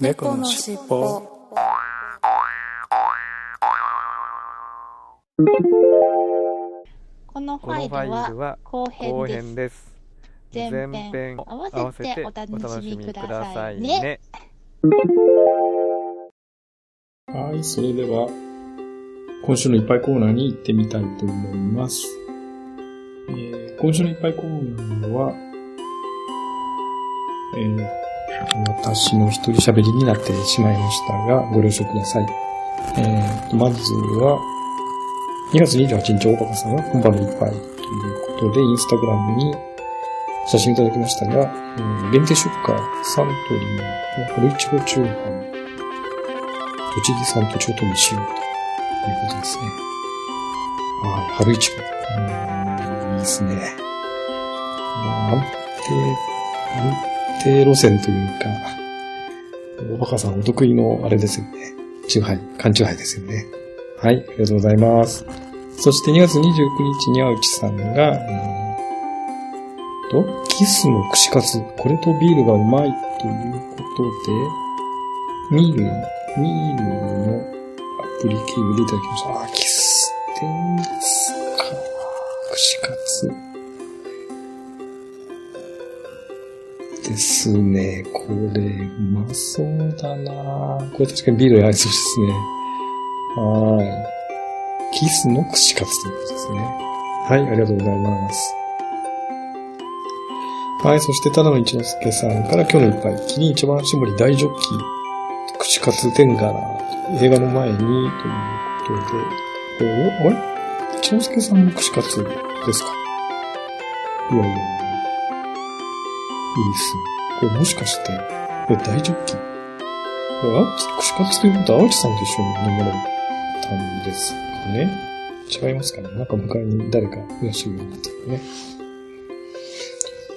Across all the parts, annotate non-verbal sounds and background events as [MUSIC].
猫のしっぽこのファイルは後後編です。前編合わせてお楽しみくださいね。ね。はい、それでは、今週のいっぱいコーナーに行ってみたいと思います。えー今週のいっぱいコーナーは、えー私の一人喋りになってしまいましたが、ご了承ください。えーと、まずは、2月28日、大バカさんが本場のいっぱいということで、インスタグラムに写真いただきましたが、えー限定出荷サントリーの春いちごチューハイ栃木産とちょっとにしようということですね。はい、春いちご。うーんいいですね。安定、安定路線というか、おバカさんお得意のあれですよね。チューハイ、缶チューハイですよね。はい、ありがとうございます。そして2月29日には内さんが、えーと、キスの串カツ、これとビールがうまいということで、ミール、ミールのアプリ経由でいただきました。あ、キスってんですか。串カですね。これ、うまそうだなこれ確かにビールに合いそうですね。はい。キスの串カツということですね。はい、ありがとうございます。はい、そして、ただの一之輔さんから今日の一杯、キリン一番搾り大ジョッキ、串カツ天柄、映画の前に、ということで、お、あれ？一之輔さんも串カツですか？いやいやいや。いいっすね。これもしかして、これ大ジョッキこれ、あ串カツということは、青地さんと一緒に飲まれたんですかね？違いますかね？なんか迎えに誰かいらっしゃるようになってるね。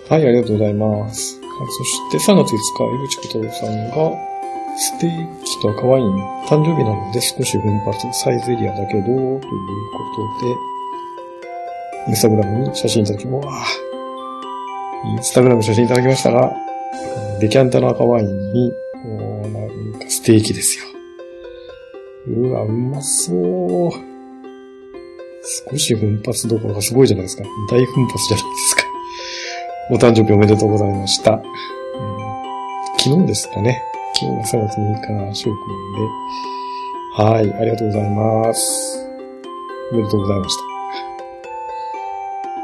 はい、ありがとうございます。はい、そして3月5日、井口小太郎さんが、ステーキと赤ワイン、誕生日なので少し奮発、サイズエリアだけど、ということで、インスタグラムに写真いただきまインスタグラム写真いただきましたが、デキャンタの赤ワインに、もうなんかステーキですよ。うわ、うまそう。少し奮発どころかすごいじゃないですか。大奮発じゃないですか。お誕生日おめでとうございました。うん昨日ですかね。昨日が3月6日の収録なんで。はい、ありがとうございます。おめでとうございました。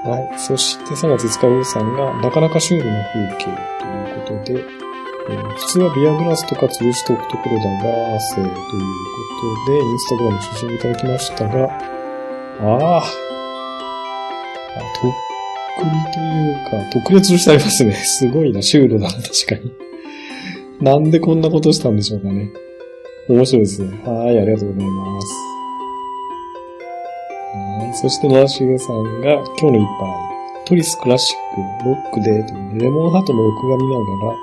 はい。そして3月5日、ウーさんが、なかなかシュールな風景ということで、えー普通はビアグラスとか潰しておくところだが、汗ということで、インスタグラム写真をいただきましたが、ああ、とっくりというか、特別してありますね。[LAUGHS] すごいな、シュールだな、確かに。なんでこんなことしたんでしょうかね。面白いですね。はい、ありがとうございます。はい、そして、野田しげさんが、今日の一杯、トリスクラシック、ロックで、というレモンハートの録画見ながら、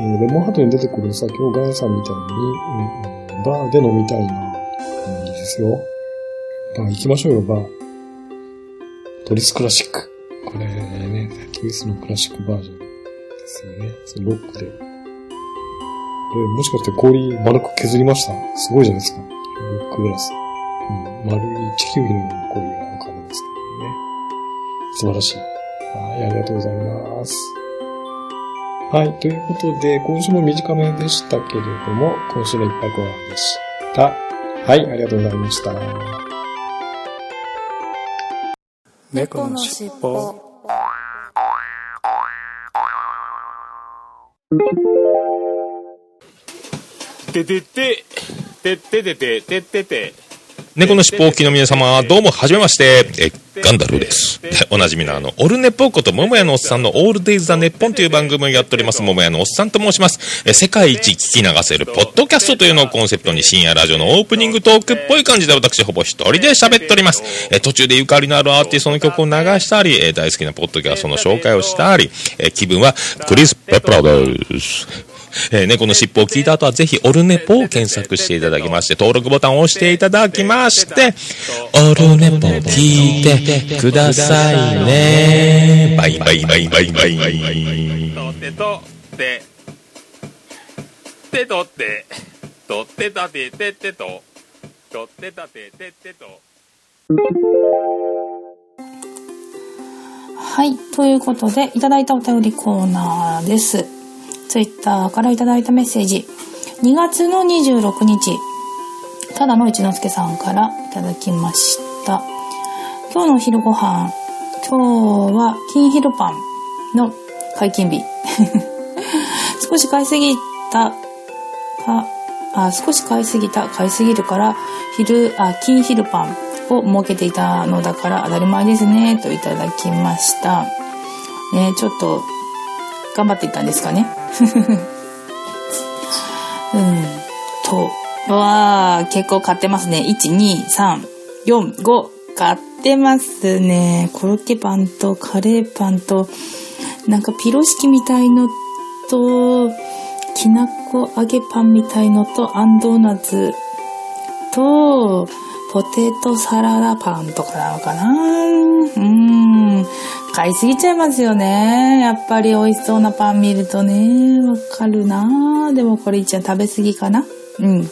えーレモンハートに出てくるお酒をガンさんみたいに、うんうんバーで飲みたいな。いいですよ。バー行きましょうよ、バー。トリスクラシック。これね、トリスのクラシックバージョンですよね。そのロックで。これ、もしかして氷丸く削りました？すごいじゃないですか。ロックグラス。うん、丸い地球儀のような氷が浮かんでますけどね。素晴らしい。はい、ありがとうございます。はい、ということで、今週も短めでしたけれども、今週のいっぱいコーナーでした。はい、ありがとうございました。猫のしっぽててて、てててて、ててて。猫のしっぽおきの皆様、どうも、はじめまして、え、ガンダルです。[LAUGHS] おなじみのあの、オルネポーこと、桃屋のおっさんのオールデイズ・ザ・ネッポンという番組をやっております、桃屋のおっさんと申します。え、世界一聞き流せる、ポッドキャストというのをコンセプトに、深夜ラジオのオープニングトークっぽい感じで、私、ほぼ一人で喋っております。え、途中でゆかりのあるアーティストの曲を流したり、え、大好きなポッドキャストの紹介をしたり、え、気分は、クリス・ペプラです。[LAUGHS] えー猫の尻尾を聞いた後はぜひオルネポを検索していただきまして、登録ボタンを押していただきまして、オルネポを聞いてくださいね。バイバイバイバイバイバイ。とてと。って取って取って立てててと取って立ててってとはい。ということで、いただいたお便りコーナーです。ツイッターからいただいたメッセージ。2月の26日、ただの一之輔さんからいただきました。今日のお昼ご飯、今日は金ヒルパンの解禁日。[LAUGHS] 少し買いすぎたか、あ、少し買いすぎた、買いすぎるから、昼、あ、金ヒルパンを設けていたのだから当たり前ですね、といただきました。ね、ちょっと、頑張っていったんですかね。うん、と、わー、結構買ってますね。1、2、3、4、5、買ってますね。コロッケパンとカレーパンと、なんかピロシキみたいのと、きなこ揚げパンみたいのと、アンドーナツと、ポテトサラダパンとかなのかなうん。買いすぎちゃいますよね。やっぱり美味しそうなパン見るとね、わかるなでもこれ一応食べ過ぎかなうん。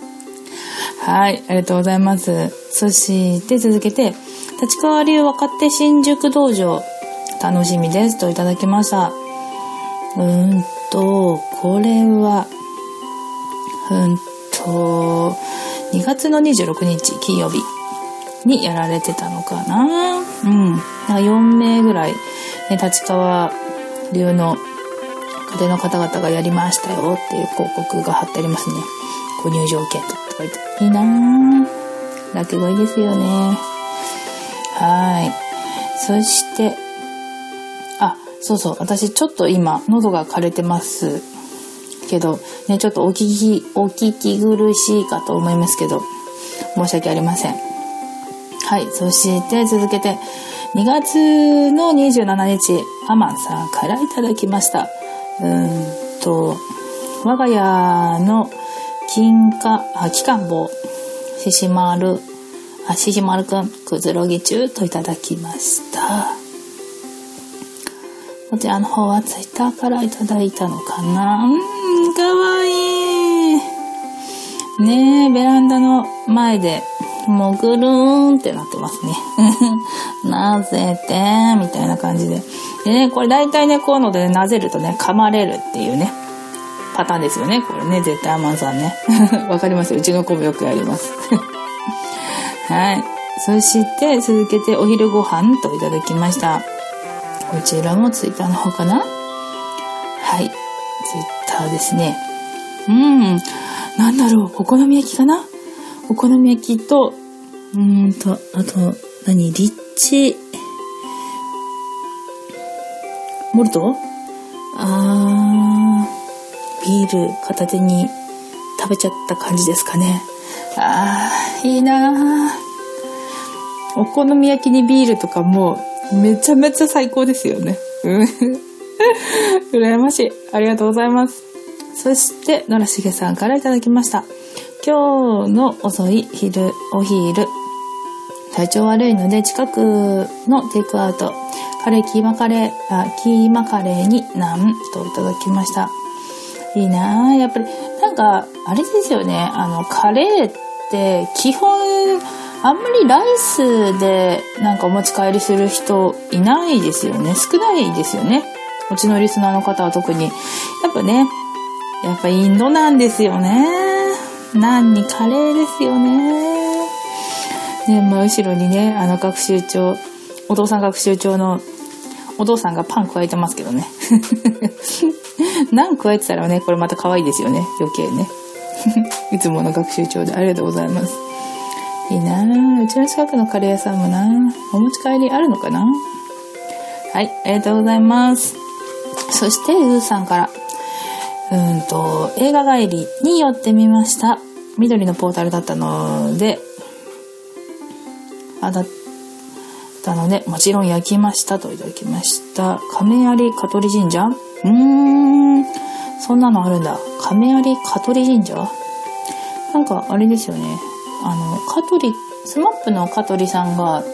[LAUGHS] はい、ありがとうございます。そして続けて、立川流若手新宿道場、楽しみですといただきました。うーんと、これは、うんと、2月の26日金曜日にやられてたのかなうん。なんか4名ぐらい、ね、立川流の家庭の方々がやりましたよっていう広告が貼ってありますね。ご入場券とか書いて。いいなぁ。落語いいですよね。はい。そして、あ、そうそう。私ちょっと今、喉が枯れてますけど、ね、ちょっとお聞き、お聞き苦しいかと思いますけど、申し訳ありません。はい。そして続けて、2月の27日、アマンさんからいただきました。うんと、我が家の金貨、あ、期間棒、ししまる、あ、ししまるくん、くずろぎ中といただきました。こちらの方はツイッターからいただいたのかな？うん、かわいい。ねえ、ベランダの前で、もうぐるーんってなってますね。[LAUGHS] なぜて、みたいな感じで。でね、これ大体ね、こういうのでね、なぜるとね、噛まれるっていうね、パターンですよね。これね、絶対アマンさんね。[LAUGHS] わかります。うちの子もよくやります。[LAUGHS] はい。そして、続けてお昼ご飯といただきました。こちらもツイッターの方かな？はい。ツイッターですね。うん。なんだろう。お好み焼きかな？お好み焼きと、うーんと、あと、何？リッチ、モルト？あー、ビール片手に食べちゃった感じですかね。あー、いいなー。お好み焼きにビールとかもうめちゃめちゃ最高ですよね。うん [LAUGHS] 羨ましい。ありがとうございます。そして、野良しげさんからいただきました。今日の遅い昼、お昼、体調悪いので近くのテイクアウト、カレーキーマカレー、あ、キーマカレーにナンといただきました。いいなぁ。やっぱり、なんか、あれですよね。あの、カレーって、基本、あんまりライスでなんかお持ち帰りする人いないですよね。少ないですよね。うちのリスナーの方は特に。やっぱね、やっぱインドなんですよね。何にカレーですよね。ね、真後ろにね、あの学習帳、お父さん学習帳のお父さんがパン加えてますけどね。[LAUGHS] 何加えてたらね、これまた可愛いですよね。余計ね。[LAUGHS] いつもの学習帳でありがとうございます。いいなぁ。うちの近くのカレー屋さんもなお持ち帰りあるのかな？はい、ありがとうございます。そして、うーさんから。うんと、映画帰りに寄ってみました。緑のポータルだったので、あだったので、もちろん焼きましたといただきました。亀有香取神社？うーん、そんなのあるんだ。亀有香取神社？なんかあれですよね。あの、香取、スマップの香取さんが、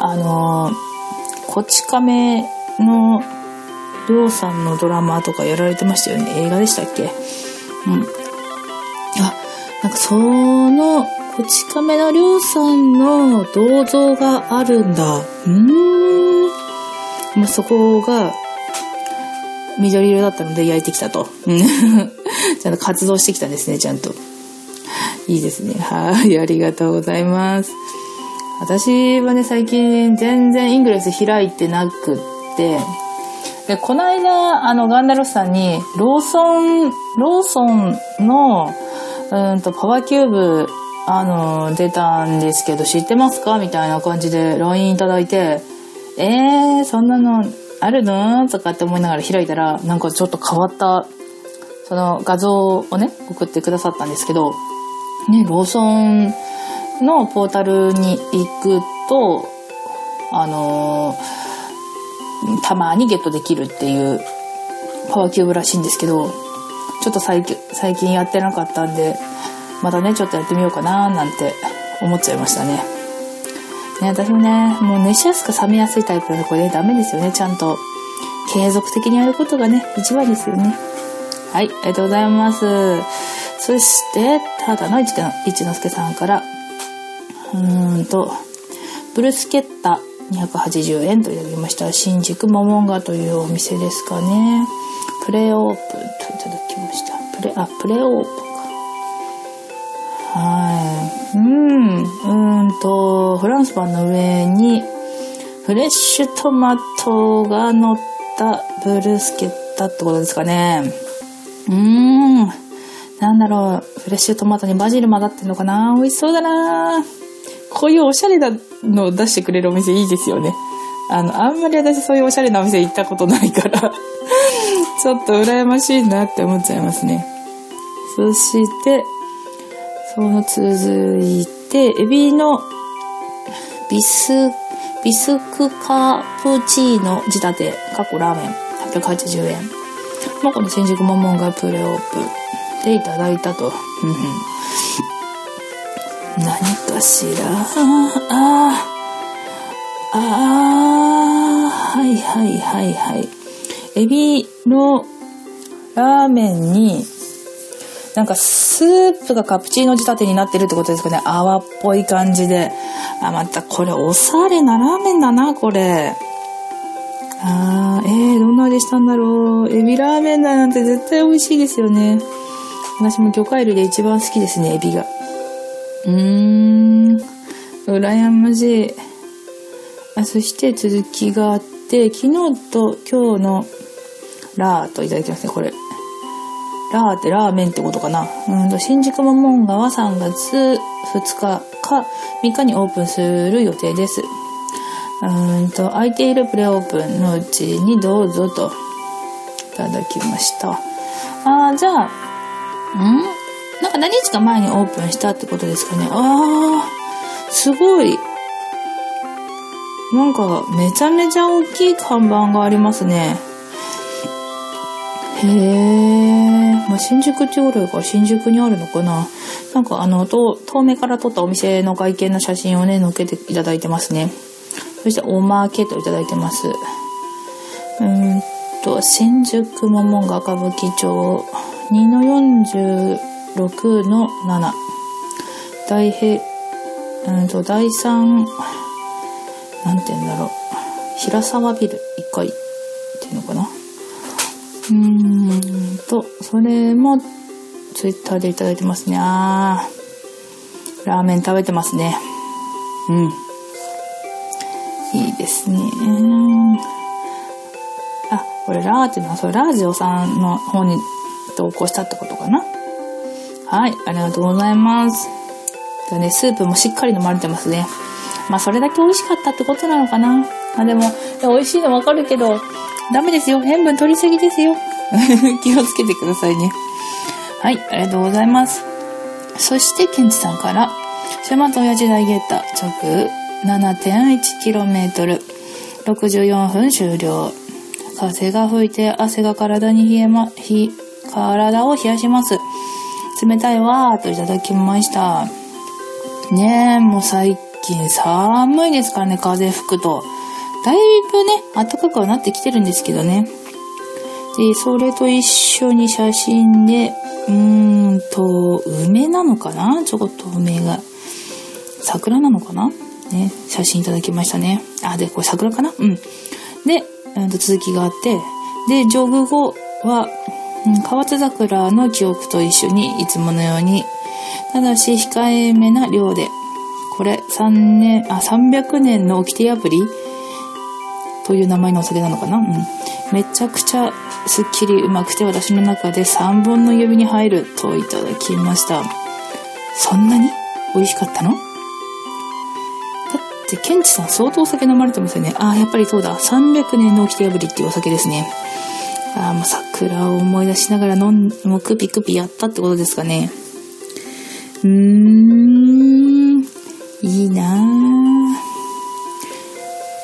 あの、こち亀のりょうさんのドラマとかやられてましたよね。映画でしたっけ？うん。あ、なんかその、こち亀のりょうさんの銅像があるんだ。うーん。まあ、そこが、緑色だったので焼いてきたと。[LAUGHS] ちゃんと活動してきたんですね、ちゃんと。いいですね。はい、ありがとうございます。私はね、最近全然イングレス開いてなくって、で、この間、あの、ガンダルフさんに、ローソン、ローソンの、うんと、パワーキューブ、あの、出たんですけど、知ってますかみたいな感じで LINE いただいて、えー、そんなのあるの？とかって思いながら開いたら、なんかちょっと変わった、その画像をね、送ってくださったんですけど、ね、ローソンのポータルに行くと、あのーたまにゲットできるっていうパワーキューブらしいんですけど、ちょっと最近最近やってなかったんで、またね、ちょっとやってみようかななんて思っちゃいましたね。ね、私もね、もう熱しやすく冷めやすいタイプなんで、これね、ダメですよね。ちゃんと継続的にやることがね、一番ですよね。はい、ありがとうございます。そして、ただの一之輔さんから、うーんと、ブルスケッタ280円といただきました。新宿モモンガというお店ですかね。プレオープンといただきました。プレ、あ、プレオープンか。はい。うん。うんと、フランスパンの上に、フレッシュトマトが乗ったブルースケッタってことですかね。うん。なんだろう。フレッシュトマトにバジル混ざってんのかな美味しそうだなこういうおしゃれなのを出してくれるお店いいですよね。あの、あんまり私そういうおしゃれなお店行ったことないから、[LAUGHS] ちょっと羨ましいなって思っちゃいますね。そして、その続いて、エビのビス、ビスクカプチーノ仕立て、過去ラーメン、880円。まあ、この新宿モモンガプレオープンでいただいたと。何かしら？ああ、ああ、はいはいはいはい。エビのラーメンに、なんかスープがカプチーノ仕立てになってるってことですかね。泡っぽい感じで。あ、またこれおしゃれなラーメンだな、これ。あー、えー、どんな味したんだろう。エビラーメンだなんて絶対美味しいですよね。私も魚介類で一番好きですね、エビが。うーん、羨ましい。あ、そして続きがあって、昨日と今日のラーといただきますね、これ。ラーってラーメンってことかな。うんと、新宿モモンガは3月2日か3日にオープンする予定です。うんと、空いているプレオープンのうちにどうぞと、いただきました。あー、じゃあ、ん？何日か前にオープンしたってことですかね。あー、すごい。なんか、めちゃめちゃ大きい看板がありますね。へえ。まあ、新宿っていうぐらいか新宿にあるのかな。なんかあの、遠目から撮ったお店の外見の写真をね、載っけていただいてますね。そして、おまけといただいてます。うーんと、新宿モモンガ歌舞伎町2の40 6の7。大平、うんと、第3、なんて言うんだろう。平沢ビル1階っていうのかな。うーんと、それもツイッターでいただいてますね。あー、ラーメン食べてますね。うん。いいですね。あ、これラーっていうのは、それラージオさんの方に投稿したってことかな。はい、ありがとうございます。でね、スープもしっかり飲まれてますね。まあ、それだけ美味しかったってことなのかな。まあでも、美味しいのわかるけど、ダメですよ。塩分取りすぎですよ。[LAUGHS] 気をつけてくださいね。はい、ありがとうございます。そして、ケンチさんから、週末親父大ゲータ直 7.1km、64分終了。風が吹いて汗が体に冷えま、ひ、体を冷やします。冷たいわーといただきました。ねえ、もう最近寒いですからね、風吹くと。だいぶね、暖かくはなってきてるんですけどね。で、それと一緒に写真でうーんと、梅なのかな？ちょこっと梅が。桜なのかな？ね、写真いただきましたね。あ、で、これ桜かな？うん。で、うんと続きがあって、で、ジョグ後は、うん河津桜の記憶と一緒に、いつものように、ただし控えめな量で、これ3年、あ、300年の掟破り？という名前のお酒なのかな？うん。めちゃくちゃすっきりうまくて私の中で3本の指に入るといただきました。そんなに？美味しかったの？だって、ケンチさん相当お酒飲まれてますよね。ああ、やっぱりそうだ。300年の掟破りっていうお酒ですね。ああ、もう桜を思い出しながら飲ん、もうクピクピやったってことですかね。うーん、いいな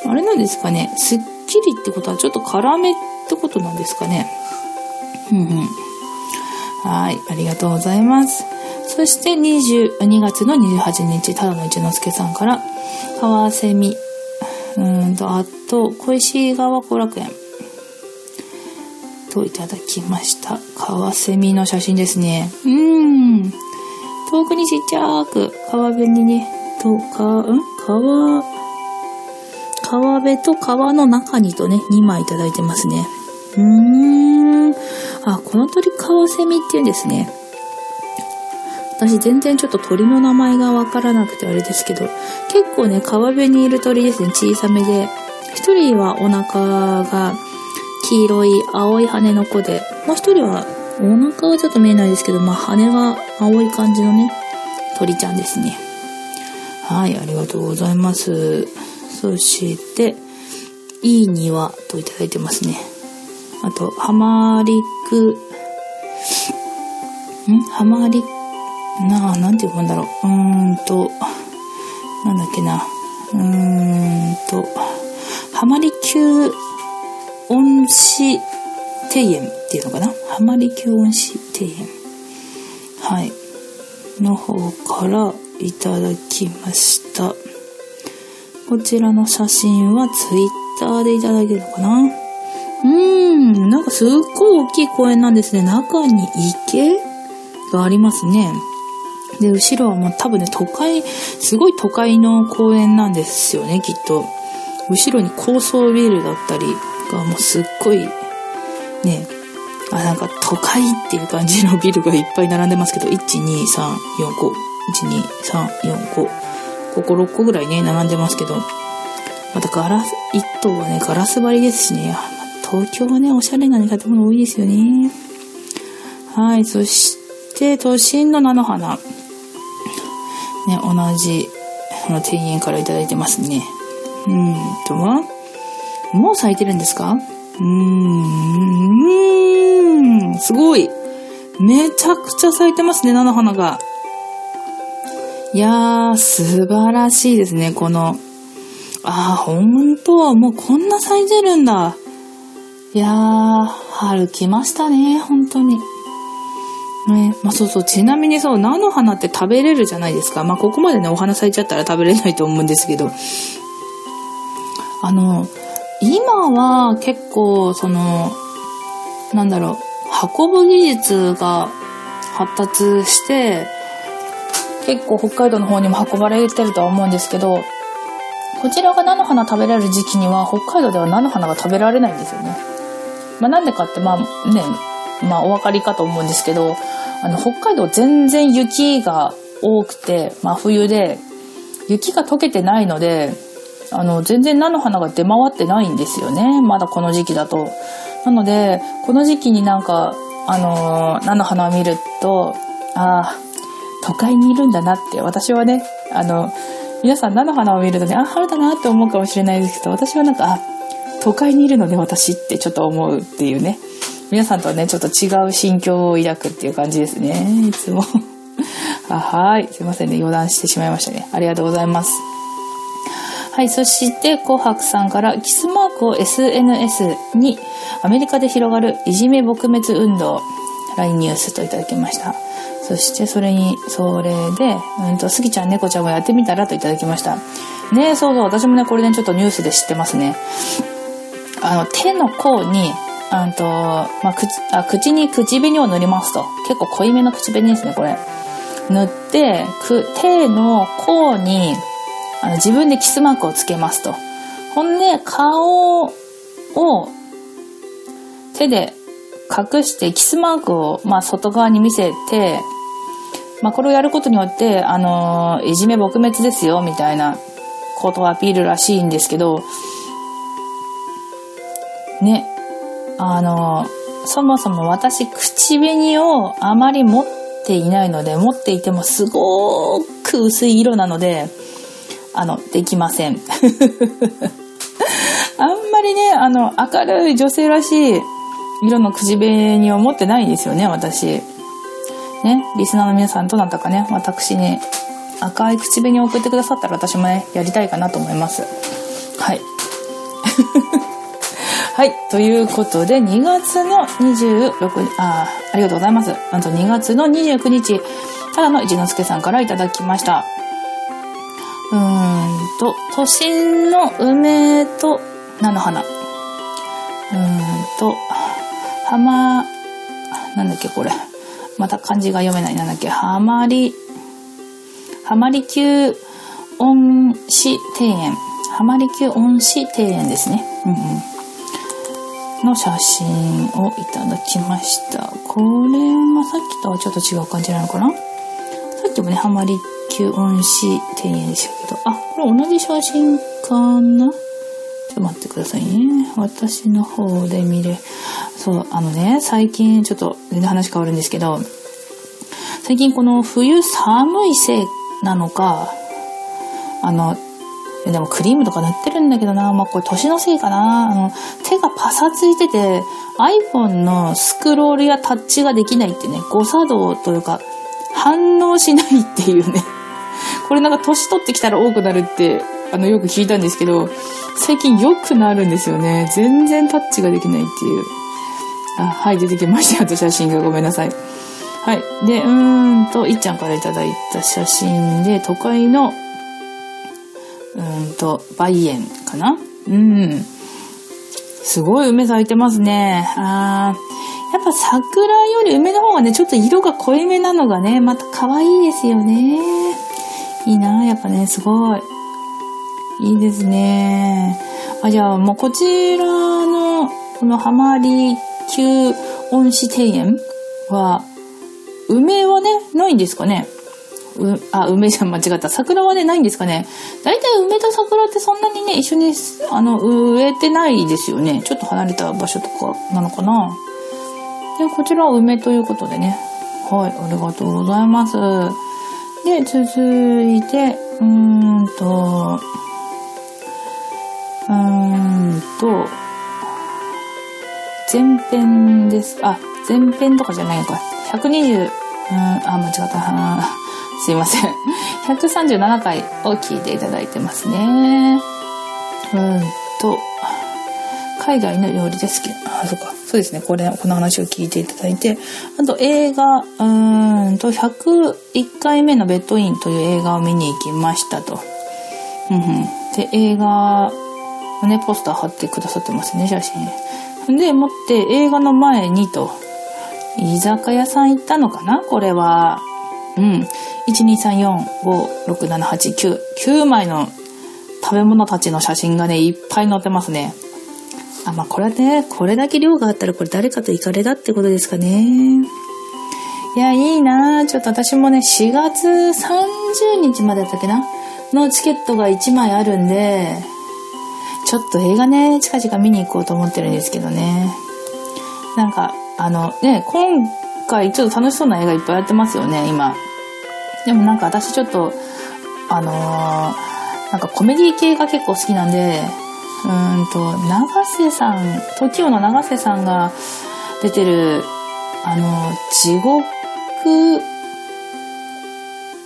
ぁ。あれなんですかね。すっきりってことはちょっと辛めってことなんですかね。うんうん。はい、ありがとうございます。そして22月の28日、ただの一之輔さんから、川瀬美、うーんと、あと、小石川後楽園。といただきました。カワセミの写真ですね。うーん。遠くにちっちゃく、川辺にね、と、か、ん？川、川辺と川の中にとね、2枚いただいてますね。うーん。あ、この鳥カワセミって言うんですね。私全然ちょっと鳥の名前がわからなくてあれですけど、結構ね、川辺にいる鳥ですね、小さめで。一人はお腹が黄色い青い羽の子で、もう一人はお腹はちょっと見えないですけど、まあ羽が青い感じのね、鳥ちゃんですね。はい、ありがとうございます。そして、いい庭といただいてますね。あと、ハマリク、ん？ハマリ、なあ、なんて読むんだろう。うーんと、なんだっけな。うーんと、ハマリキュー恩師庭園っていうのかな？ハマリキュー恩師庭園。はい。の方からいただきました。こちらの写真はツイッターでいただいてるのかな？うーん、なんかすっごい大きい公園なんですね。中に池がありますね。で、後ろはもう多分ね、都会、すごい都会の公園なんですよね、きっと。後ろに高層ビルだったりがもうすっごい、ね、あ、なんか都会っていう感じのビルがいっぱい並んでますけど、1、2、3、4、5。1、2、3、4、5。ここ6個ぐらいね、並んでますけど。またガラス、一棟はね、ガラス張りですしね。東京はね、おしゃれな、建物多いですよね。はい、そして、都心の菜の花。ね、同じ、の、庭園からいいてますね。うんとは、もう咲いてるんですか？うーん、うーん、すごい。めちゃくちゃ咲いてますね、菜の花が。いやー、素晴らしいですね、この。あー、ほんと、もうこんな咲いてるんだ。いやー、春来ましたね、本当に。ね、まあそうそう、ちなみにそう、菜の花って食べれるじゃないですか。まあここまでね、お花咲いちゃったら食べれないと思うんですけど。あの、今は結構、その、なんだろう、運ぶ技術が発達して、結構北海道の方にも運ばれてるとは思うんですけど、こちらが菜の花食べられる時期には北海道では菜の花が食べられないんですよね。まあなんでかって、まあね、まあお分かりかと思うんですけど、あの北海道全然雪が多くて、真冬で、雪が溶けてないので、あの、全然菜の花が出回ってないんですよね。まだこの時期だと。なので、この時期になんか、あのー菜の花を見ると、ああ、都会にいるんだなって、私はね、あの、皆さん菜の花を見るとね、あ、春だなって思うかもしれないですけど、私はなんか、あ、都会にいるのね、私ってちょっと思うっていうね。皆さんとはね、ちょっと違う心境を抱くっていう感じですね。いつも。[LAUGHS] あはい。すいませんね。余談してしまいましたね。ありがとうございます。はい。そして、紅白さんから、キスマークを SNS に、アメリカで広がるいじめ撲滅運動、LINE ニュースといただきました。そして、それに、それで、うんと、すぎちゃん、猫ちゃんもやってみたらといただきました。ねそうそう。私もね、これね、ちょっとニュースで知ってますね。あの、手の甲に、うんと、まあ、口、あ、口に口紅を塗りますと。結構濃いめの口紅ですね、これ。塗って、く、手の甲に、あの、自分でキスマークをつけますと。ほんで、顔を手で隠してキスマークを、まあ、外側に見せて、まあ、これをやることによって、あのいじめ撲滅ですよ、みたいなことをアピールらしいんですけど、ね、あのそもそも私、口紅をあまり持っていないので、持っていてもすごく薄い色なので、あの、できません。[LAUGHS] あんまりね、あの、明るい女性らしい色の口紅を持ってないんですよね、私。ね、リスナーの皆さんどなたかね、私に赤い口紅を送ってくださったら私もね、やりたいかなと思います。はい。[LAUGHS] はい。ということで、2月の26日、あーありがとうございます。なんと2月の29日、ただの一之輔さんからいただきました。うーんと、都心の梅と菜の花。うーんと、浜、なんだっけこれ。また漢字が読めない。なんだっけ。はまり、はまり級恩師庭園。はまり級恩師庭園ですね。うんうん。の写真をいただきました。これはさっきとはちょっと違う感じなのかな？さっきもね、はまり級恩師庭園でしたけど、あ、これ同じ写真かな？ちょっと待ってくださいね。私の方で見れ。そう、あのね、最近ちょっと全然話変わるんですけど、最近この冬寒いせいなのか、あの、でもクリームとか塗ってるんだけどな、まあこれ年のせいかな。あの、手がパサついてて、iPhone のスクロールやタッチができないってね、誤作動というか、反応しないっていうね。[LAUGHS] これなんか年取ってきたら多くなるって、あの、よく聞いたんですけど、最近良くなるんですよね。全然タッチができないっていう。あ、はい、出てきました。あと写真がごめんなさい。はい。で、うーんと、いっちゃんからいただいた写真で、都会の、うーんと、梅園かな？うん。すごい梅咲いてますね。あーやっぱ桜より梅の方がね、ちょっと色が濃いめなのがね、また可愛いですよね。いいなやっぱね、すごい。いいですね。あ、じゃあもうこちらの、このハマリ級恩師庭園は、梅はね、ないんですかね？う、あ、梅じゃん、間違った。桜はね、ないんですかね？だいたい梅と桜ってそんなにね、一緒に、あの、植えてないですよね。ちょっと離れた場所とかなのかな？で、こちらは梅ということでね。はい、ありがとうございます。で、続いて、うーんと、うーんと、前編です。あ、前編とかじゃないのか。120、うん、あ、間違った。あ [LAUGHS] ーすいません。137回を聞いていただいてますね。うんと、海外の料理ですけど、あ、そっか。そうですね。これ、この話を聞いていただいて、あと映画、うーんと、101回目のベッドインという映画を見に行きましたと。うんうん。で、映画のね、ポスター貼ってくださってますね、写真。で、持って映画の前にと、居酒屋さん行ったのかな？これは。うん。1,2,3,4,5,6,7,8,9。9枚の食べ物たちの写真がね、いっぱい載ってますね。あ、まあ、これね、これだけ量があったらこれ誰かと行かれたってことですかね。いや、いいなちょっと私もね、4月30日までだったっけなのチケットが1枚あるんで、ちょっと映画ね、近々見に行こうと思ってるんですけどね。なんか、あのね、今回ちょっと楽しそうな映画いっぱいやってますよね、今。でもなんか私ちょっと、あのーなんかコメディ系が結構好きなんで、うんと、長瀬さん、TOKIO の長瀬さんが出てる、あの、地獄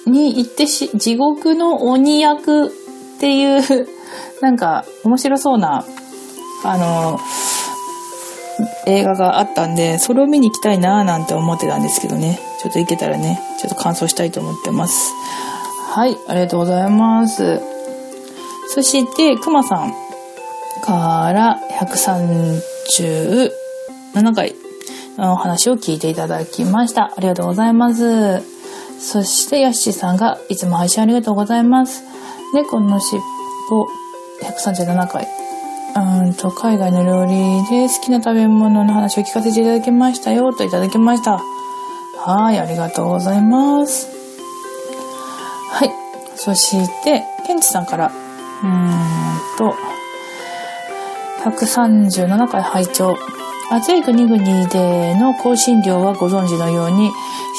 に行ってし、地獄の鬼役っていう、[LAUGHS] なんか面白そうな、あの、映画があったんで、それを見に行きたいなーなんて思ってたんですけどね。ちょっと行けたらね、ちょっと感想したいと思ってます。はい、ありがとうございます。そして、くまさんから137回のお話を聞いていただきました。ありがとうございます。そして、ヤッシーさんが、いつも配信ありがとうございます。猫のしっぽ137回。うんと、海外の料理で好きな食べ物の話を聞かせていただきましたよ、といただきました。はい、ありがとうございます。はい。そして、ケンチさんから、うーんと、137回拝聴暑い国々での香辛料はご存知のように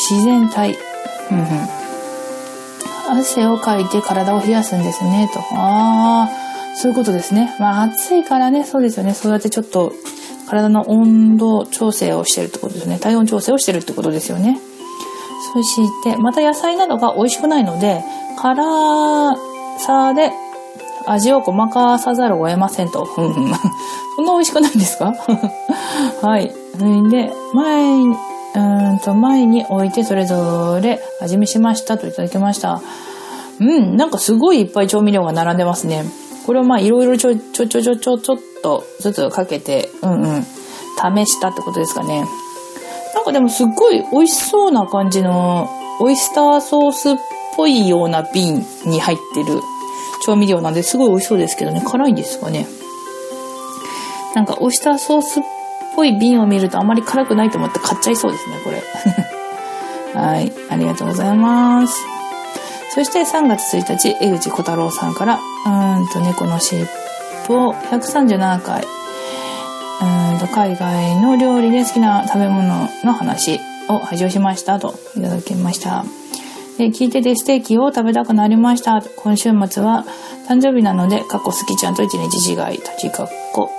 自然体、うんうん。汗をかいて体を冷やすんですねと。ああそういうことですね。まあ暑いからねそうですよね。そうやってちょっと体の温度調整をしてるってことですね。体温調整をしてるってことですよね。そしてまた野菜などが美味しくないので辛さで味をごまかさざるを得ませんと。[LAUGHS] そんな美味しくないんですか？[LAUGHS] はい。それで、前に、うんと、前に置いてそれぞれ味見しましたといただきました。うん、なんかすごいいっぱい調味料が並んでますね。これをまあいろいろちょ、ちょちょちょちょちょっとずつかけて、うんうん、試したってことですかね。なんかでもすっごい美味しそうな感じの、オイスターソースっぽいような瓶に入ってる調味料なんですごい美味しそうですけどね、辛いんですかね。なんかオイスターソースっぽい瓶を見るとあまり辛くないと思って買っちゃいそうですね、これ。[LAUGHS] はい、ありがとうございます。そして3月1日、江口小太郎さんから、うんと猫の尻尾137回、うんと海外の料理で好きな食べ物の話を拝聴しましたといただきました。で聞いててステーキを食べたくなりました。今週末は誕生日なので、かっこ好きちゃんと一日違い、立ちかっこ。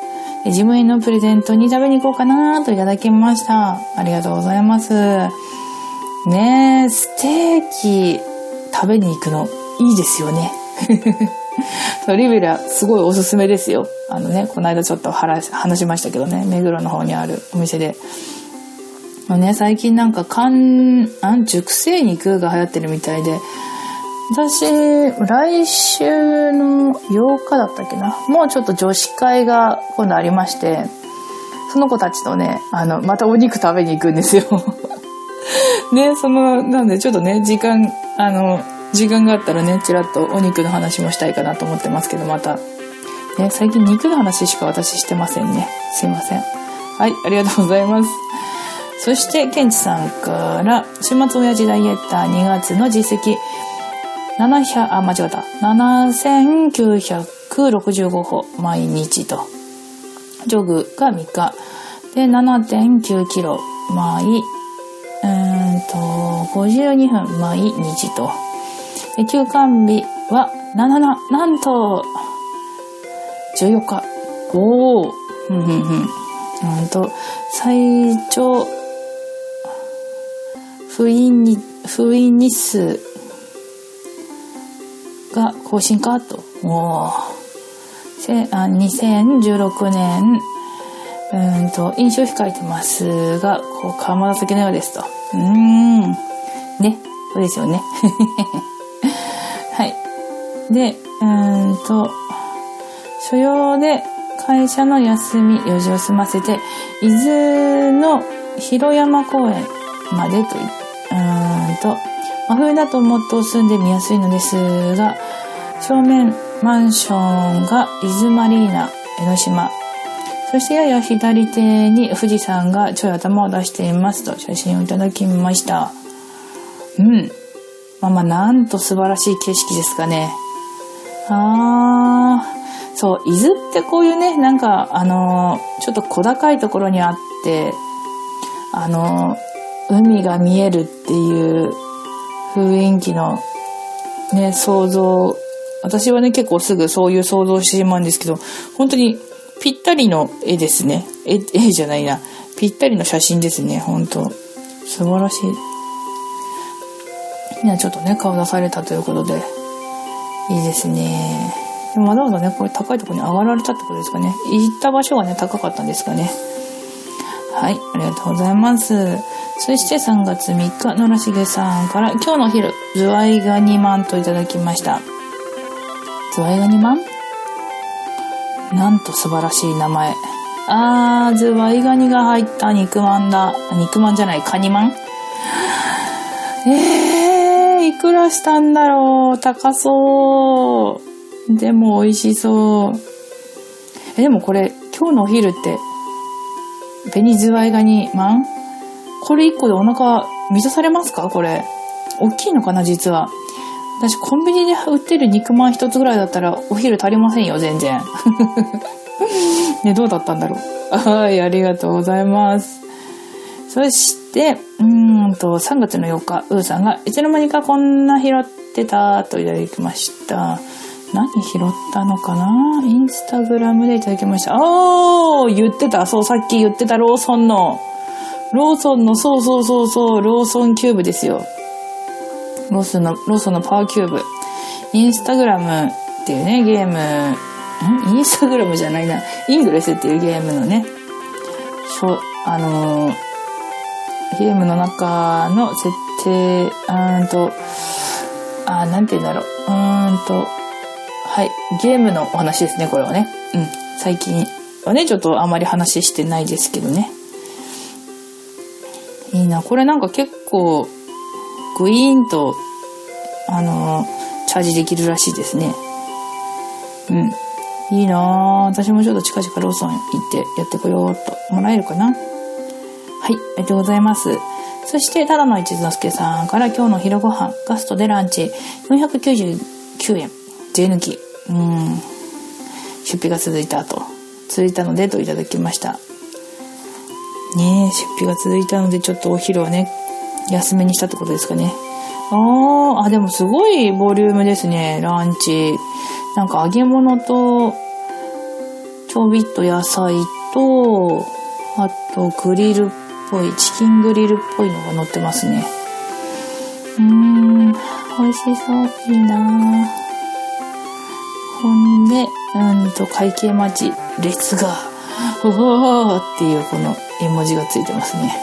自分へのプレゼントに食べに行こうかなといただきました。ありがとうございます。ねえ、ステーキ食べに行くのいいですよね。[LAUGHS] そうリベラすごいおすすめですよ。あのね、この間ちょっと話しましたけどね、目黒の方にあるお店で。もうね、最近なんか寒、あん、熟成肉が流行ってるみたいで、私、来週の8日だったっけな？もうちょっと女子会が今度ありまして、その子たちとね、あの、またお肉食べに行くんですよ。[LAUGHS] ね、その、なんでちょっとね、時間、あの、時間があったらね、ちらっとお肉の話もしたいかなと思ってますけど、また。ね、最近肉の話しか私してませんね。すいません。はい、ありがとうございます。そして、ケンチさんから、週末親父ダイエッター2月の実績、700、あ、間違った。7965歩、毎日と。ジョグが3日。で、7.9キロ、毎、うーんと、52分、毎日と。で、休館日は、な、な、な、なんと、14日。おー。ふんふんふん。なんと、最長、封印に、封印日数が更新かと。お。せあ2016年、うんと、飲酒を控えてますが、こう、川紫のようですと。うーん。ね。そうですよね。[LAUGHS] はい。で、うんと、所用で会社の休み、用事を済ませて、伊豆の広山公園までとい、うーんと、真冬だともっと住んでみやすいのですが、正面マンションが伊豆マリーナ、江ノ島。そしてやや左手に富士山がちょい頭を出していますと写真をいただきました。うん。まあまあ、なんと素晴らしい景色ですかね。あー、そう、伊豆ってこういうね、なんか、あのーちょっと小高いところにあって、あのー海が見えるっていう雰囲気のね、想像、私はね、結構すぐそういう想像してしまうんですけど、本当にぴったりの絵ですね。絵、絵じゃないな。ぴったりの写真ですね、本当素晴らしい。みんなちょっとね、顔出されたということで、いいですね。でもわざわざね、これ高いとこに上がられたってことですかね。行った場所がね、高かったんですかね。はい、ありがとうございます。そして3月3日、野良重さんから、今日の昼、ズワイガニマンといただきました。ズワイガニマン？なんと素晴らしい名前。あー、ズワイガニが入った肉まんだ。肉まんじゃない、カニまん？えー、いくらしたんだろう？高そう。でも美味しそう。え、でもこれ、今日のお昼って、紅ズワイガニまんこれ1個でお腹満たされますか？これ。大きいのかな実は。私、コンビニで売ってる肉まん一つぐらいだったら、お昼足りませんよ、全然。[LAUGHS] ね、どうだったんだろう。はい、ありがとうございます。そして、うんと、3月の4日、うーさんが、いつの間にかこんな拾ってた、といただきました。何拾ったのかな？インスタグラムでいただきました。おー言ってた。そう、さっき言ってたローソンの。ローソンの、そうそうそうそう、ローソンキューブですよ。ローソンの、ローソンのパワーキューブ。インスタグラムっていうね、ゲーム、ん？インスタグラムじゃないな。イングレスっていうゲームのね、しょ、あのーゲームの中の設定、うーんと、あー、なんて言うんだろう。うーんと、はい、ゲームのお話ですね、これはね。うん。最近はね、ちょっとあまり話してないですけどね。な。これなんか結構、グイーンと、あのチャージできるらしいですね。うん。いいなぁ。私もちょっと近々ローソン行ってやってこようと。もらえるかなはい、ありがとうございます。そして、ただの一之輔さんから今日の昼ご飯、ガストでランチ、499円、税抜き。うん。出費が続いたと。続いたのでといただきました。ねえ、出費が続いたのでちょっとお昼はね、安めにしたってことですかね。あー、あ、でもすごいボリュームですね、ランチ。なんか揚げ物と、ちょびっと野菜と、あとグリルっぽい、チキングリルっぽいのが乗ってますね。うーん、美味しそう。いいなほんで、うんと、会計待ち、列が、うわーっていうこの絵文字がついてますね。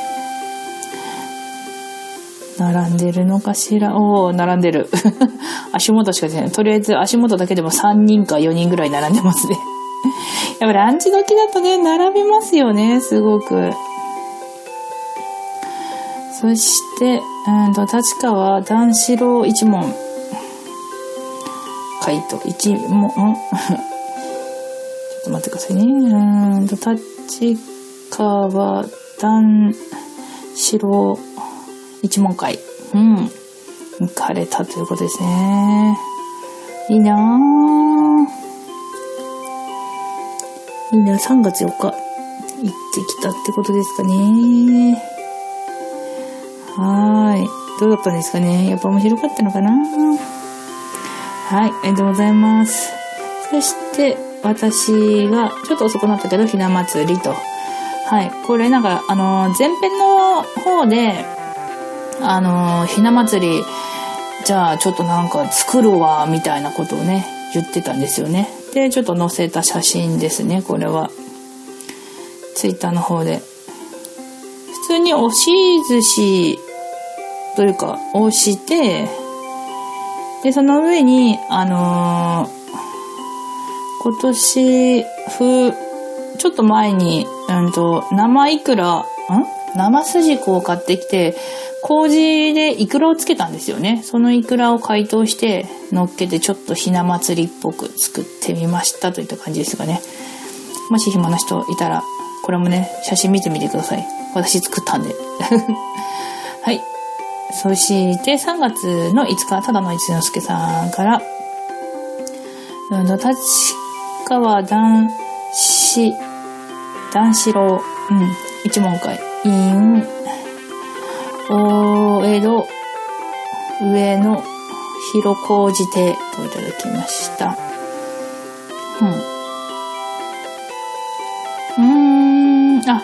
並んでるのかしら？おー、並んでる。[LAUGHS] 足元しか出ない。とりあえず足元だけでも3人か4人ぐらい並んでますね。[LAUGHS] やっぱランチ時だとね、並びますよね、すごく。そして、うんと、立川男子郎一門。回答、一門、[LAUGHS] ちょっと待ってくださいね。うんと、立川男子郎一問会。うん。行かれたということですね。いいなぁ。いいな3月4日。行ってきたってことですかね。はーい。どうだったんですかねやっぱ面白かったのかなはい。ありがとうございます。そして、私が、ちょっと遅くなったけど、ひな祭りと。はい。これなんか、あの、前編の方で、あのひな祭り、じゃあちょっとなんか作るわ、みたいなことをね、言ってたんですよね。で、ちょっと載せた写真ですね、これは。ツイッターの方で。普通に押し寿司というか、押して、で、その上に、あのー今年、ふ、ちょっと前に、うんと、生イクラ、ん？生筋子を買ってきて、麹でイクラをつけたんですよね。そのイクラを解凍して、乗っけてちょっとひな祭りっぽく作ってみましたといった感じですかね。もし暇な人いたら、これもね、写真見てみてください。私作ったんで。[LAUGHS] はい。そして、3月の5日、ただの一之輔さんから、うんと、立川男子、男子郎、うん、一問会、in、大江戸、上野、広小路邸といただきました。うん。うーん、あ、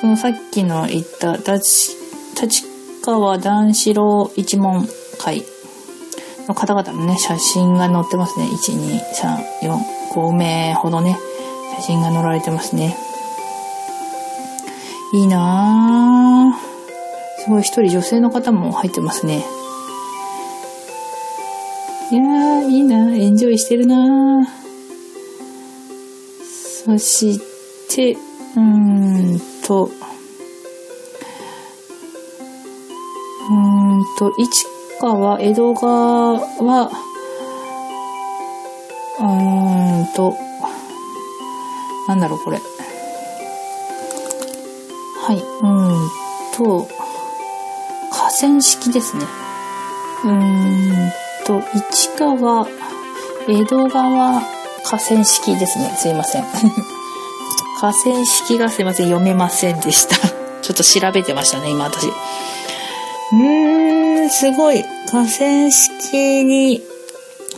そのさっきの言った、立立川男子郎。一門会。の方々のね、写真が載ってますね。1、2、3、4、5名ほどね、写真が載られてますね。いいなぁ。すごい一人女性の方も入ってますね。いやー、いいな。エンジョイしてるな。そして、うーんと、うーんと、市川、江戸川は、うーんと、なんだろう、これ。はい、うーんと、河川敷ですね。うーんと、市川、江戸川、河川敷ですね。すいません。[LAUGHS] 河川敷がすいません、読めませんでした。[LAUGHS] ちょっと調べてましたね、今私。うーん、すごい。河川敷に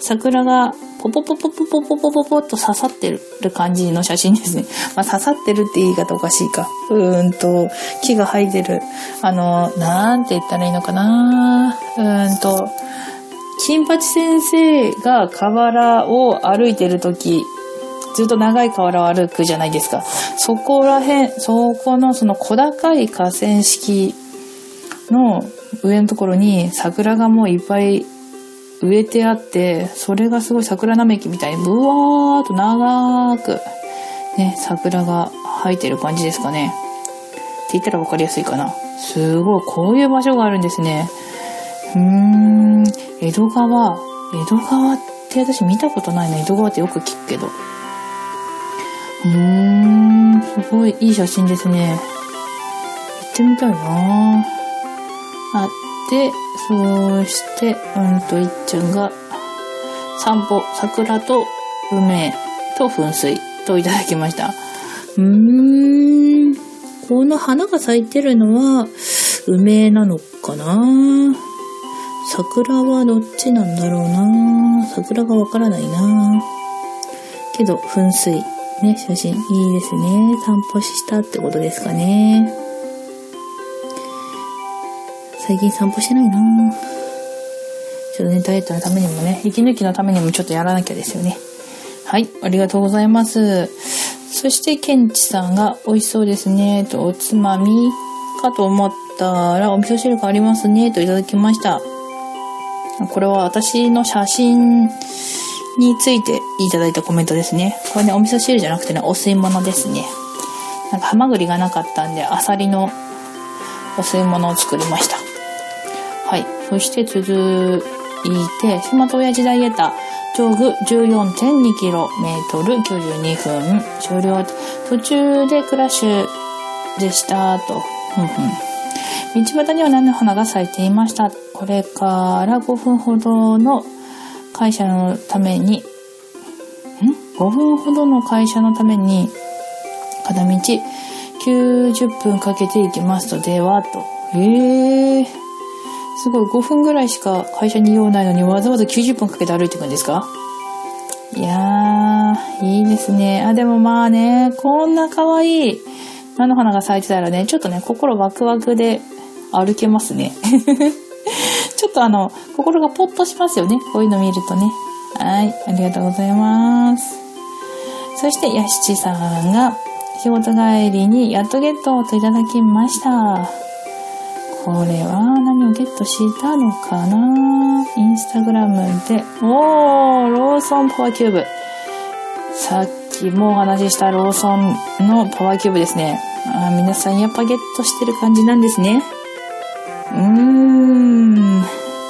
桜がポポポポポポポポポポと刺さってる感じの写真ですね。まあ、刺さってるって言い方おかしいか。うんと、木が生えてる。あの、なんて言ったらいいのかなうんと、金八先生が河原を歩いてるとき、ずっと長い河原を歩くじゃないですか。そこら辺、そこのその小高い河川敷の上のところに桜がもういっぱい植えてあって、それがすごい桜並木みたいにブワーっと長く、ね、桜が生えてる感じですかね。って言ったらわかりやすいかな。すごい、こういう場所があるんですね。うーん、江戸川、江戸川って私見たことないな。江戸川ってよく聞くけど。うーん、すごいいい写真ですね。行ってみたいなあって、そうして、うんと、いっちゃんが、散歩、桜と梅と噴水といただきました。うーん、この花が咲いてるのは、梅なのかな？桜はどっちなんだろうな？桜がわからないなけど、噴水、ね、写真いいですね。散歩したってことですかね。最近散歩してないなちょっとね、ダイエットのためにもね、息抜きのためにもちょっとやらなきゃですよね。はい、ありがとうございます。そして、ケンチさんが美味しそうですね。と、おつまみかと思ったら、お味噌汁がありますね。といただきました。これは私の写真についていただいたコメントですね。これね、お味噌汁じゃなくてね、お吸い物ですね。なんか、ハマグリがなかったんで、アサリのお吸い物を作りました。そして続いて、スマート親父ダイエタ、上具 14.2km、92分、終了。途中でクラッシュでした、と。ふんふん道端には菜の花が咲いていました。これから5分ほどの会社のために、ん ?5 分ほどの会社のために、片道90分かけて行きますと、では、と。へえー。すごい、5分ぐらいしか会社に用ないのにわざわざ90分かけて歩いていくんですか？いやー、いいですね。あ、でもまあね、こんな可愛い菜の花が咲いてたらね、ちょっとね、心ワクワクで歩けますね。[LAUGHS] ちょっとあの、心がポッとしますよね。こういうの見るとね。はい、ありがとうございます。そして、やしちさんが、仕事帰りにやっとゲットといただきました。これは何をゲットしたのかな？インスタグラムで。おー、ローソンパワーキューブ。さっきもお話ししたローソンのパワーキューブですね。あ皆さんやっぱゲットしてる感じなんですね。うーん。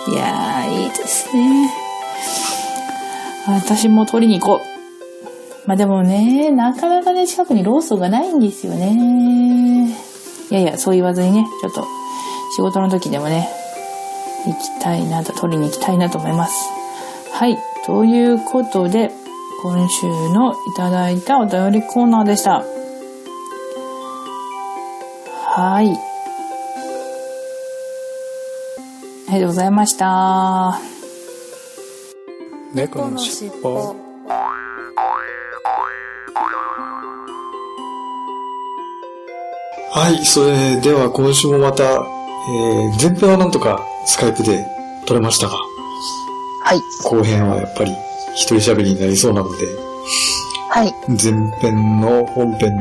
いやー、いいですね。私も取りに行こう。まあでもね、なかなかね、近くにローソンがないんですよね。いやいや、そう言わずにね、ちょっと仕事の時でもね、行きたいなと、取りに行きたいなと思います。はい。ということで、今週のいただいたお便りコーナーでした。はい。ありがとうございました。猫のしっぽはい、それでは今週もまた、えー、前編はなんとかスカイプで撮れましたが、はい。後編はやっぱり一人喋りになりそうなので、はい。前編の本編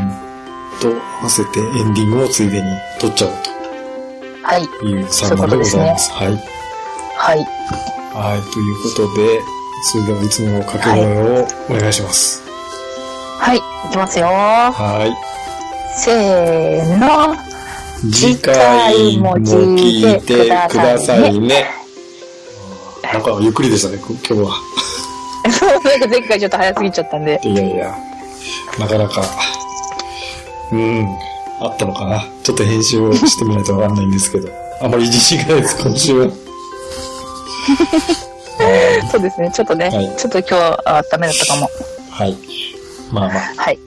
と合わせてエンディングをついでに撮っちゃおうはい。という3番でございます。はい。はい。はい、ということで、それではいつもの掛け声をお願いします。はい。いきますよ。はい。せーの。次回も聞いてくださいね。なんかゆっくりでしたね、今日は。[LAUGHS] なんか前回ちょっと早すぎちゃったんで。いやいや、なかなか、うん、あったのかな。ちょっと編集をしてみないとわかんないんですけど。あまり自信がないです、今週は。[LAUGHS] そうですね、ちょっとね、はいちょっと今日はダメだったかも。はい。まあまあ、はい。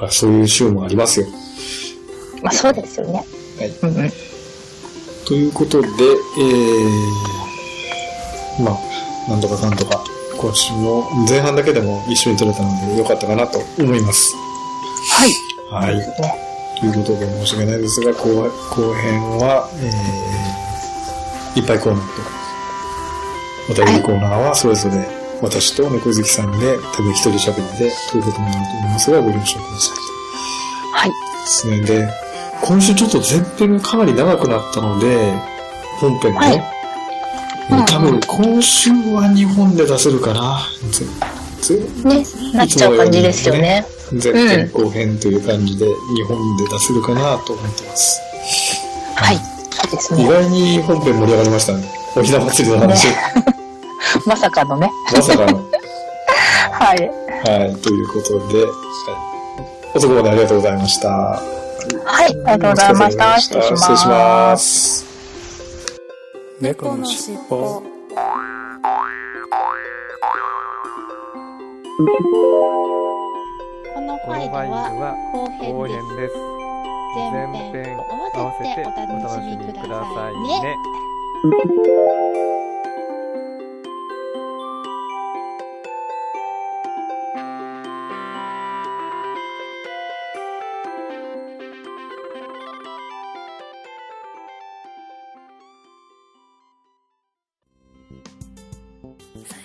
まあ、そういう週もありますよ。まあそうですよね。はい。うんうん。ということで、えー、まあ、なんとかかんとか、今週も前半だけでも一緒に撮れたのでよかったかなと思います。はい。はい。ということで申し訳ないですが、後後編は、えー、いっぱいコーナーと、お便りコーナーはそれぞれ私と猫好きさんで、多分一人喋りで、ということになると思いますが、ご了承ください。はい。ですね。で、今週ちょっと前編がかなり長くなったので、本編がね、はいえー多分今週は日本で出せるかな。ね、なっちゃう感じですよね。前編後編という感じで日本で出せるかなと思ってます。はい。そうです意ね。外に本編盛り上がりましたね。おひな祭りの話。[LAUGHS] まさかのね。まさかの。[LAUGHS] はい。はい、ということで、はい、遅くまでありがとうございました。はい。ありがとうございました。失礼します。失礼します。猫のしっぽこのファイルは後編です。前編合わせてお楽しみくださいね。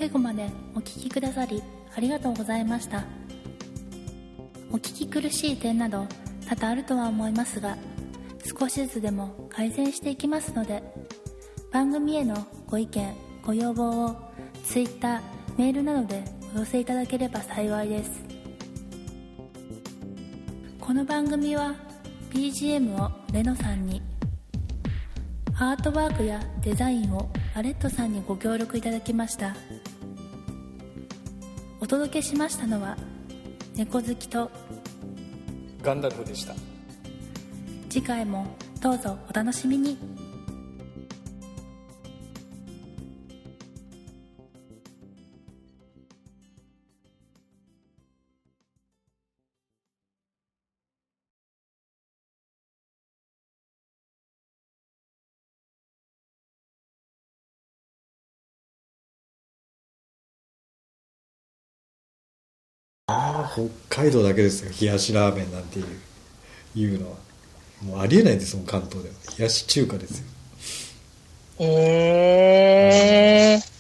最後までお聞きくださりありがとうございました。お聞き苦しい点など多々あるとは思いますが少しずつでも改善していきますので番組へのご意見ご要望を Twitter メールなどでお寄せいただければ幸いです。この番組は BGM をレノさんにアートワークやデザインをアレットさんにご協力いただきました。お届けしましたのは猫好きとガンダルフでした。次回もどうぞお楽しみに北海道だけですよ。冷やしラーメンなんていう、いうのは。もうありえないですもん、関東では。冷やし中華ですよ。えー。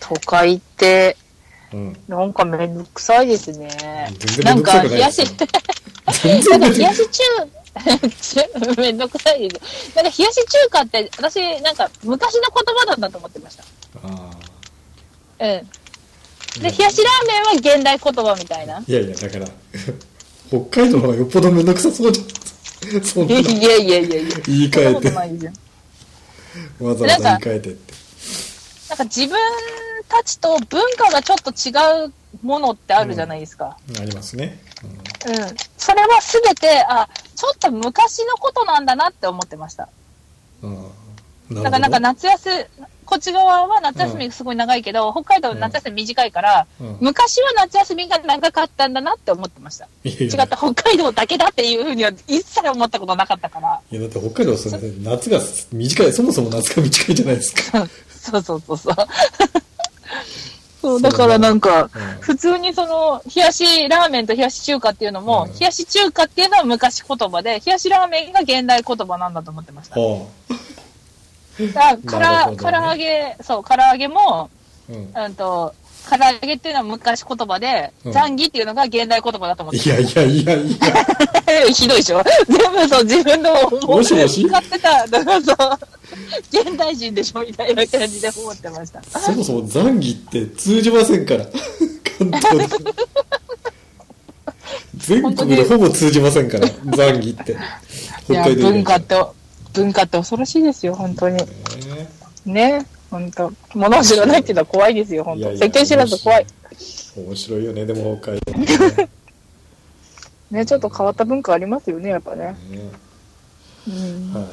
都会って、うん。なんかめんどくさいですね。全然めんどくさくないですよ。全然 [LAUGHS] なんか冷やし中、[LAUGHS] めんどくさいです。なんか冷やし中華って、私、なんか昔の言葉なんだと思ってました。あうん。で、冷やしラーメンは現代言葉みたいな。あ。いやいや、だから、[LAUGHS] 北海道の方がよっぽどめんどくさそうじゃん。[LAUGHS] そんな、いやいやいやいや。言い換えて。わざわざ言い換えてって。なんか自分たちと文化がちょっと違うものってあるじゃないですか。ありますね。うん。それはすべて、あ、ちょっと昔のことなんだなって思ってました。うん。うん。だからなんか夏休み、こっち側は夏休みすごい長いけど、北海道の夏休み短いから、うん昔は夏休みが長かったんだなって思ってました。いやいや違った、北海道だけだっていうふうには一切思ったことなかったから。いや、だって北海道はそれで夏が短い、そもそも夏が短いじゃないですか。そうそうそうそう。そう、だからなんか、うん普通にその、冷やしラーメンと冷やし中華っていうのも、うん冷やし中華っていうのは昔言葉で、冷やしラーメンが現代言葉なんだと思ってました。はだから、ねから、唐揚げ、そう、唐揚げも、あ。うん。うんと、唐揚げっていうのは昔言葉で、うんザンギっていうのが現代言葉だと思っていやいやいやいや。[LAUGHS] ひどいでしょ？全部そう、自分の思もしもし？使ってた、だからそう、現代人でしょみたいな感じで思ってました。そもそも残儀って通じませんから。関東で。[LAUGHS] 全国でほぼ通じませんから、ザンギって。北海文化って、文化って恐ろしいですよ、本当に。ねね。本当物を知らないっていうのは怖いですよ、本当世間知らず怖い。面白いよね、でも北海道ね。[LAUGHS] ね、ちょっと変わった文化ありますよね、やっぱね。ねうん。はい。